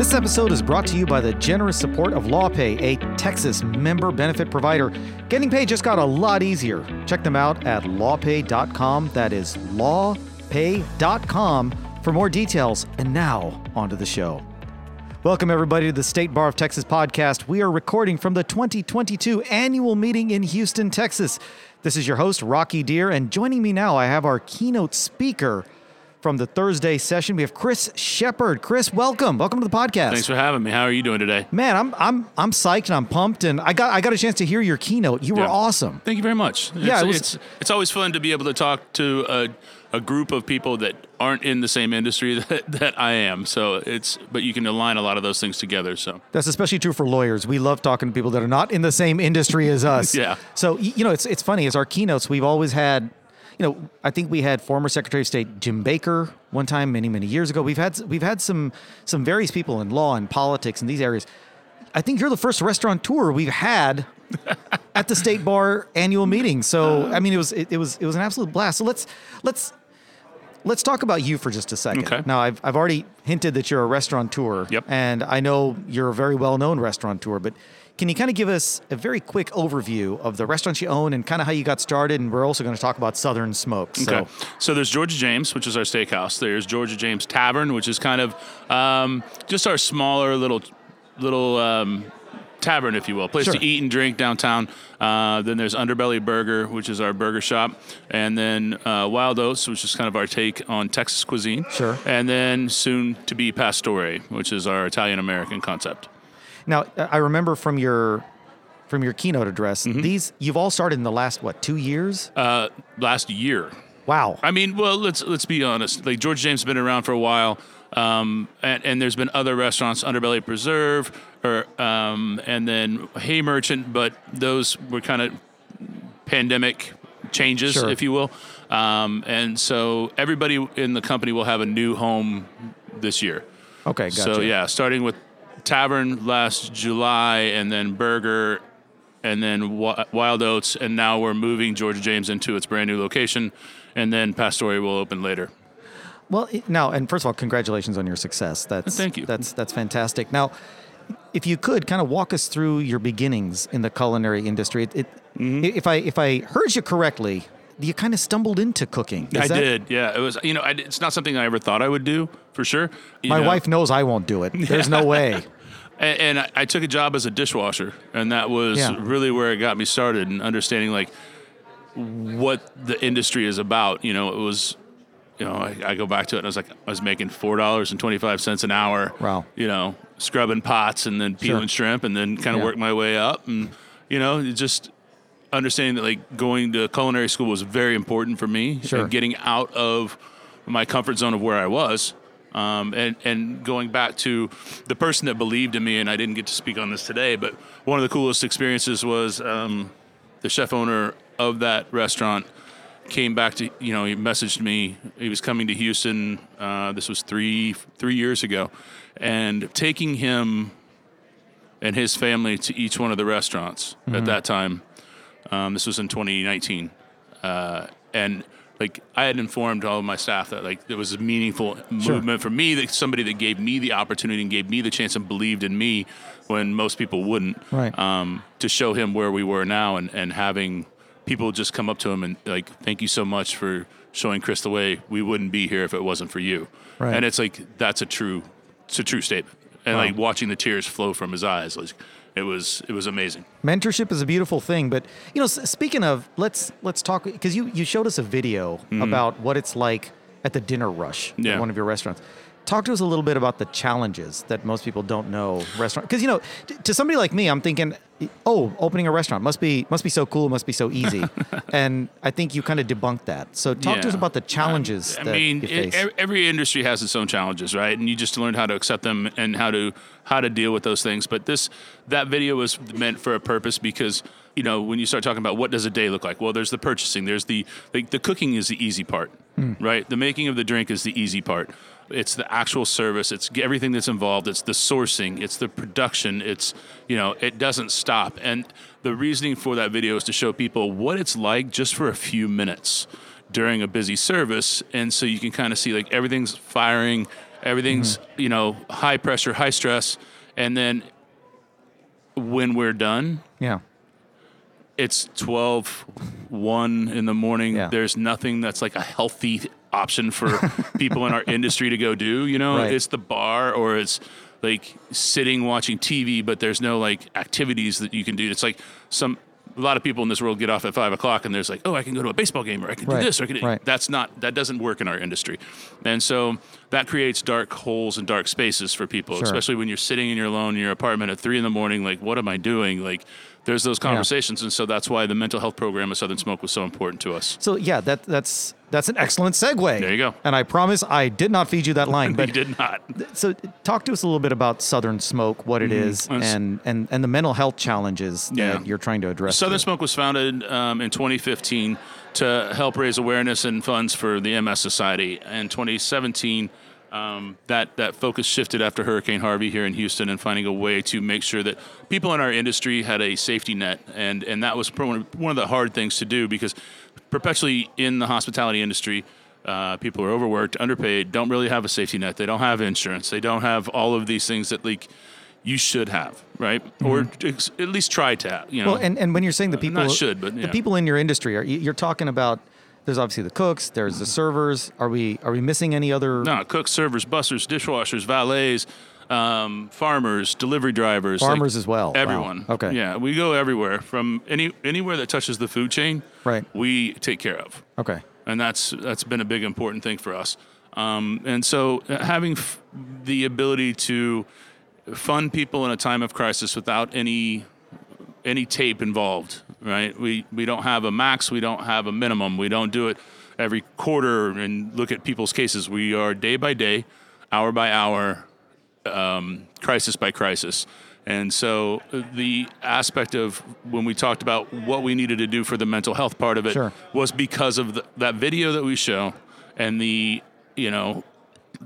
This episode is brought to you by the generous support of LawPay, a Texas member benefit provider. Getting paid just got a lot easier. Check them out at lawpay.com. That is lawpay.com for more details. And now, onto the show. Welcome, everybody, to the State Bar of Texas podcast. We are recording from the 2022 annual meeting in Houston, Texas. This is your host, Rocky Dhir, and joining me now, I have our keynote speaker from the Thursday session. We have Chris Shepherd. Chris, welcome. Welcome to the podcast. Thanks for having me. How are you doing today? Man, I'm I'm I'm psyched and I'm pumped and I got I got a chance to hear your keynote. You were awesome. Thank you very much. Yeah, it's, it was- it's it's always fun to be able to talk to a, a group of people that aren't in the same industry that, that I am. So it's but you can align a lot of those things together. So That's especially true for lawyers. We love talking to people that are not in the same industry as us. Yeah. So you know, it's it's funny as our keynotes, we've always had, you know, I think we had former Secretary of State Jim Baker one time many many years ago. We've had we've had some some various people in law and politics in these areas. I think you're the first restaurateur we've had at the state bar annual meeting. So I mean, it was it, it was it was an absolute blast. So let's let's let's talk about you for just a second. Okay. Now I've I've already hinted that you're a restaurateur. Yep. And I know you're a very well known restaurateur, but can you kind of give us a very quick overview of the restaurants you own and kind of how you got started? And we're also going to talk about Southern Smoke. So okay. So there's Georgia James, which is our steakhouse. There's Georgia James Tavern, which is kind of um, just our smaller little little um, tavern, if you will, place Sure. to eat and drink downtown. Uh, then there's Underbelly Burger, which is our burger shop, and then uh, Wild Oats, which is kind of our take on Texas cuisine. Sure. And then soon to be Pastore, which is our Italian American concept. Now I remember from your from your keynote address, Mm-hmm. these you've all started in the last what two years? Uh, last year, wow. I mean, well, let's let's be honest. Like Georgia James has been around for a while, um, and, and there's been other restaurants, Underbelly Preserve, or um, and then Hay Merchant, but those were kind of pandemic changes, Sure. if you will. Um, and so everybody in the company will have a new home this year. Okay, gotcha. So yeah, starting with Tavern last July, and then Burger, and then Wild Oats, and now we're moving Georgia James into its brand new location, and then Pastore will open later. Well, now, and first of all, congratulations on your success. That's Thank you. That's that's fantastic. Now, if you could kind of walk us through your beginnings in the culinary industry, it, it, Mm-hmm. if I if I heard you correctly, you kind of stumbled into cooking. Is I that- did, yeah. It was, you know, I, it's not something I ever thought I would do for sure. You My know, wife knows I won't do it. There's no way. and, and I, I took a job as a dishwasher, and that was Yeah. really where it got me started and understanding like what the industry is about. You know, it was, you know, I, I go back to it and I was like, I was making four dollars and twenty five cents an hour. Wow. You know, scrubbing pots and then peeling shrimp and then kind of Yeah. work my way up, and you know, it just understanding that like going to culinary school was very important for me Sure. and getting out of my comfort zone of where I was. Um, and, and going back to the person that believed in me, and I didn't get to speak on this today, but one of the coolest experiences was um, the chef owner of that restaurant came back to you know he messaged me he was coming to Houston uh, this was three three years ago and taking him and his family to each one of the restaurants at that time um, this was in 2019 uh, and like I had informed all of my staff that like there was a meaningful movement for me that somebody that gave me the opportunity and gave me the chance and believed in me when most people wouldn't Right. um, to show him where we were now and, and having people just come up to him and like thank you so much for showing Chris the way we wouldn't be here if it wasn't for you Right. and it's like that's a true it's a true statement and Wow. like watching the tears flow from his eyes like it was it was amazing Mentorship is a beautiful thing, but you know, speaking of, let's let's talk because you you showed us a video mm-hmm. about what it's like at the dinner rush Yeah. at one of your restaurants. Talk to us a little bit about the challenges that most people don't know restaurant because you know t- to somebody like me I'm thinking oh opening a restaurant must be must be so cool must be so easy. And I think you kind of debunked that. So talk to us about the challenges I that mean, you it- every industry has its own challenges, right? And you just learn how to accept them and how to how to deal with those things. But this that video was meant for a purpose because you know when you start talking about what does a day look like, well, there's the purchasing, there's the like the cooking is the easy part, right? The making of the drink is the easy part. It's the actual service. It's everything that's involved. It's the sourcing. It's the production. It's you know it doesn't stop. And the reasoning for that video is to show people what it's like just for a few minutes during a busy service, and so you can kind of see like everything's firing Everything's Mm-hmm. you know high pressure, high stress, and then when we're done, Yeah. It's 12 1 in the morning Yeah. there's nothing that's like a healthy option for people in our industry to go do you know Right. it's the bar or it's like sitting watching tv but there's no like activities that you can do it's like some a lot of people in this world get off at five o'clock and there's like oh i can go to a baseball game or i can Right. do this or i can Right. that's not that doesn't work in our industry and so that creates dark holes and dark spaces for people Sure. especially when you're sitting in your alone in your apartment at three in the morning like what am i doing like there's those conversations and so that's why the mental health program of southern smoke was so important to us So yeah, that that's that's an excellent segue. There you go. And I promise I did not feed you that line, but you did not so talk to us a little bit about Southern Smoke, what it is, It's- and, and and the mental health challenges Yeah. that you're trying to address. Southern here. Smoke was founded um, in 2015 to help raise awareness and funds for the MS Society. In 2017, um, that that focus shifted after Hurricane Harvey here in Houston, and finding a way to make sure that people in our industry had a safety net, and and that was one of- the hard things to do because perpetually in the hospitality industry. Uh, people are overworked, underpaid, don't really have a safety net. They don't have insurance. They don't have all of these things that like you should have, right? Or at least try to have. You know, Mm-hmm. Well, and, and when you're saying the people, not should, but the people in your industry, are you're talking about? There's obviously the cooks. There's the servers. Are we are we missing any other? No, cooks, servers, busters, dishwashers, valets, um, farmers, delivery drivers, like, Farmers as well. Wow. Everyone. Okay. Yeah, we go everywhere from any anywhere that touches the food chain. Right. We take care of, Okay. and that's that's been a big important thing for us. Um, and so uh, having f- the ability to fund people in a time of crisis without any any tape involved, right? We we don't have a max, we don't have a minimum. We don't do it every quarter and look at people's cases. We are day by day, hour by hour, um, crisis by crisis. And so uh, the aspect of when we talked about what we needed to do for the mental health part of it Sure. was because of the, that video that we show and the you know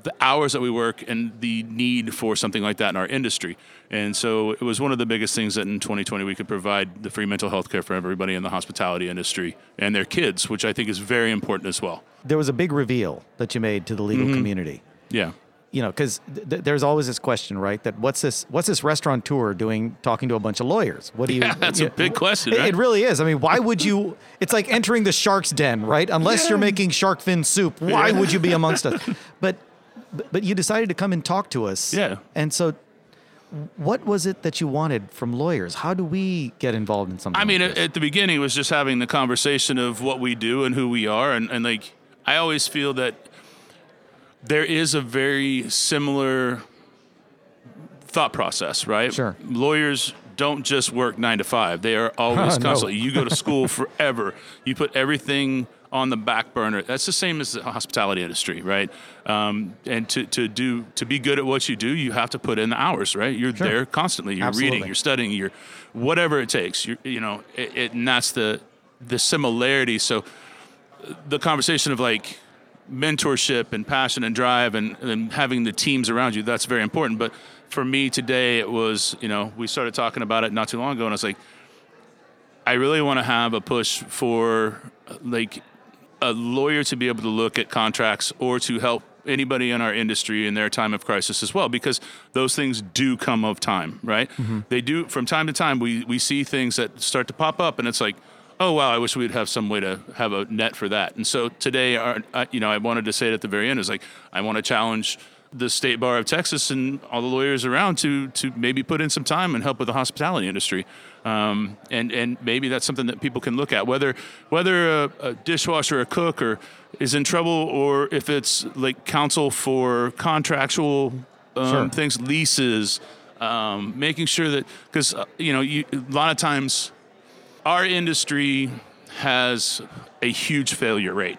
the hours that we work and the need for something like that in our industry. And so it was one of the biggest things that in 2020 we could provide the free mental health care for everybody in the hospitality industry and their kids, which I think is very important as well. There was a big reveal that you made to the legal Mm-hmm. community. Yeah. You know, because th- there's always this question, right? That what's this? What's this restaurateur doing, talking to a bunch of lawyers? What do you? Yeah, that's a big question, It, right? it really is. I mean, why would you? It's like entering the shark's den, right? Unless you're making shark fin soup, why would you be amongst us? But, but but you decided to come and talk to us. Yeah. And so, what was it that you wanted from lawyers? How do we get involved in something? I mean, like at, the beginning, it was just having the conversation of what we do and who we are. And, and like, I always feel that there is a very similar thought process, right? Sure. Lawyers don't just work nine to five, they are always No. constantly. You go to school forever, you put everything on the back burner. That's the same as the hospitality industry, right? Um, and to, to do to be good at what you do, you have to put in the hours, right? You're Sure. there constantly. You're Absolutely. reading, you're studying, you're whatever it takes. You you know, it, it, and that's the the similarity. So the conversation of like mentorship and passion and drive and, and having the teams around you that's very important but for me today it was you know we started talking about it not too long ago and i was like i really want to have a push for like a lawyer to be able to look at contracts or to help anybody in our industry in their time of crisis as well because those things do come of time right? Mm-hmm. They do from time to time we, we see things that start to pop up and it's like oh wow i wish we'd have some way to have a net for that. And so today our, you know i wanted to say it at the very end is like i want to challenge the state bar of texas and all the lawyers around to to maybe put in some time and help with the hospitality industry um, and and maybe that's something that people can look at whether whether a, a dishwasher a cook or is in trouble or if it's like counsel for contractual um, Sure. things leases um, making sure that because uh, you know you, a lot of times our industry has a huge failure rate,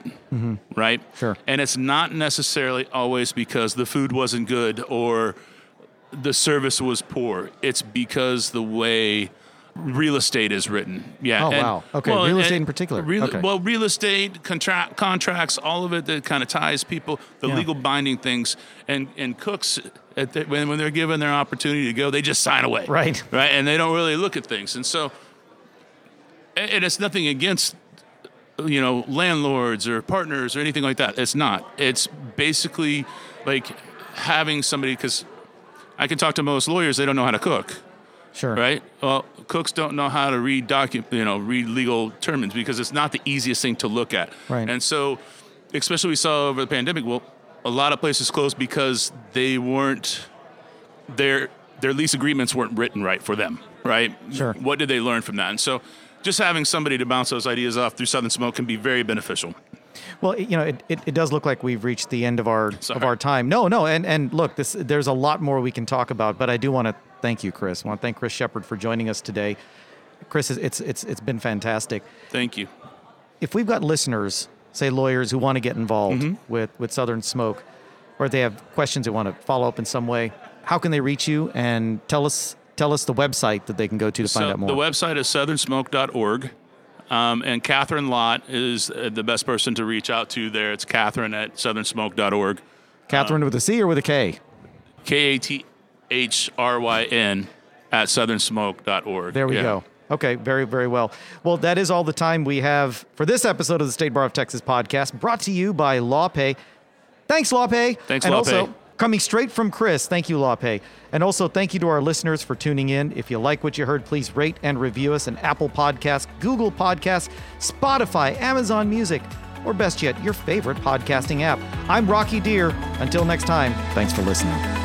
right? Sure. And it's not necessarily always because the food wasn't good or the service was poor. It's because the way real estate is written. Yeah. Oh, and- wow. Okay, real estate in particular. real- Okay. Well, real estate, contract, contracts, all of it that kind of ties people, the Yeah. legal binding things, and and cooks at the, when when they're given their opportunity to go, they just sign away. Right. Right. And they don't really look at things, and so and it's nothing against you know landlords or partners or anything like that it's not it's basically like having somebody because I can talk to most lawyers, they don't know how to cook, Sure. right? Well, cooks don't know how to read docu- you know, read legal terms because it's not the easiest thing to look at. Right. And so, especially we saw over the pandemic, well, a lot of places closed because they weren't their their lease agreements weren't written right for them, right? Sure. What did they learn from that? And so, just having somebody to bounce those ideas off through Southern Smoke can be very beneficial. Well, you know, it, it, it does look like we've reached the end of our Sorry. of our time. No, no, and and look, this there's a lot more we can talk about, but I do want to thank you, Chris. I want to thank Chris Shepherd for joining us today. Chris, it's it's it's been fantastic. Thank you. If we've got listeners, say lawyers who want to get involved Mm-hmm. with with Southern Smoke, or if they have questions they want to follow up in some way, how can they reach you? And tell us tell us the website that they can go to to find So out more. The website is southernsmoke.org. Um, and Kathryn Lott is uh, the best person to reach out to there. It's Kathryn at southernsmoke.org. Catherine with a C or with a K? K A T H R Y N at southernsmoke.org. There we Yeah. go. Okay, very, very well. Well, that is all the time we have for this episode of the State Bar of Texas podcast, brought to you by LawPay. Thanks, LawPay. Thanks, and LawPay. also coming straight from Chris. Thank you, LawPay. And also thank you to our listeners for tuning in. If you like what you heard, please rate and review us in Apple Podcasts, Google Podcasts, Spotify, Amazon Music, or best yet, your favorite podcasting app. I'm Rocky Dhir. Until next time, thanks for listening.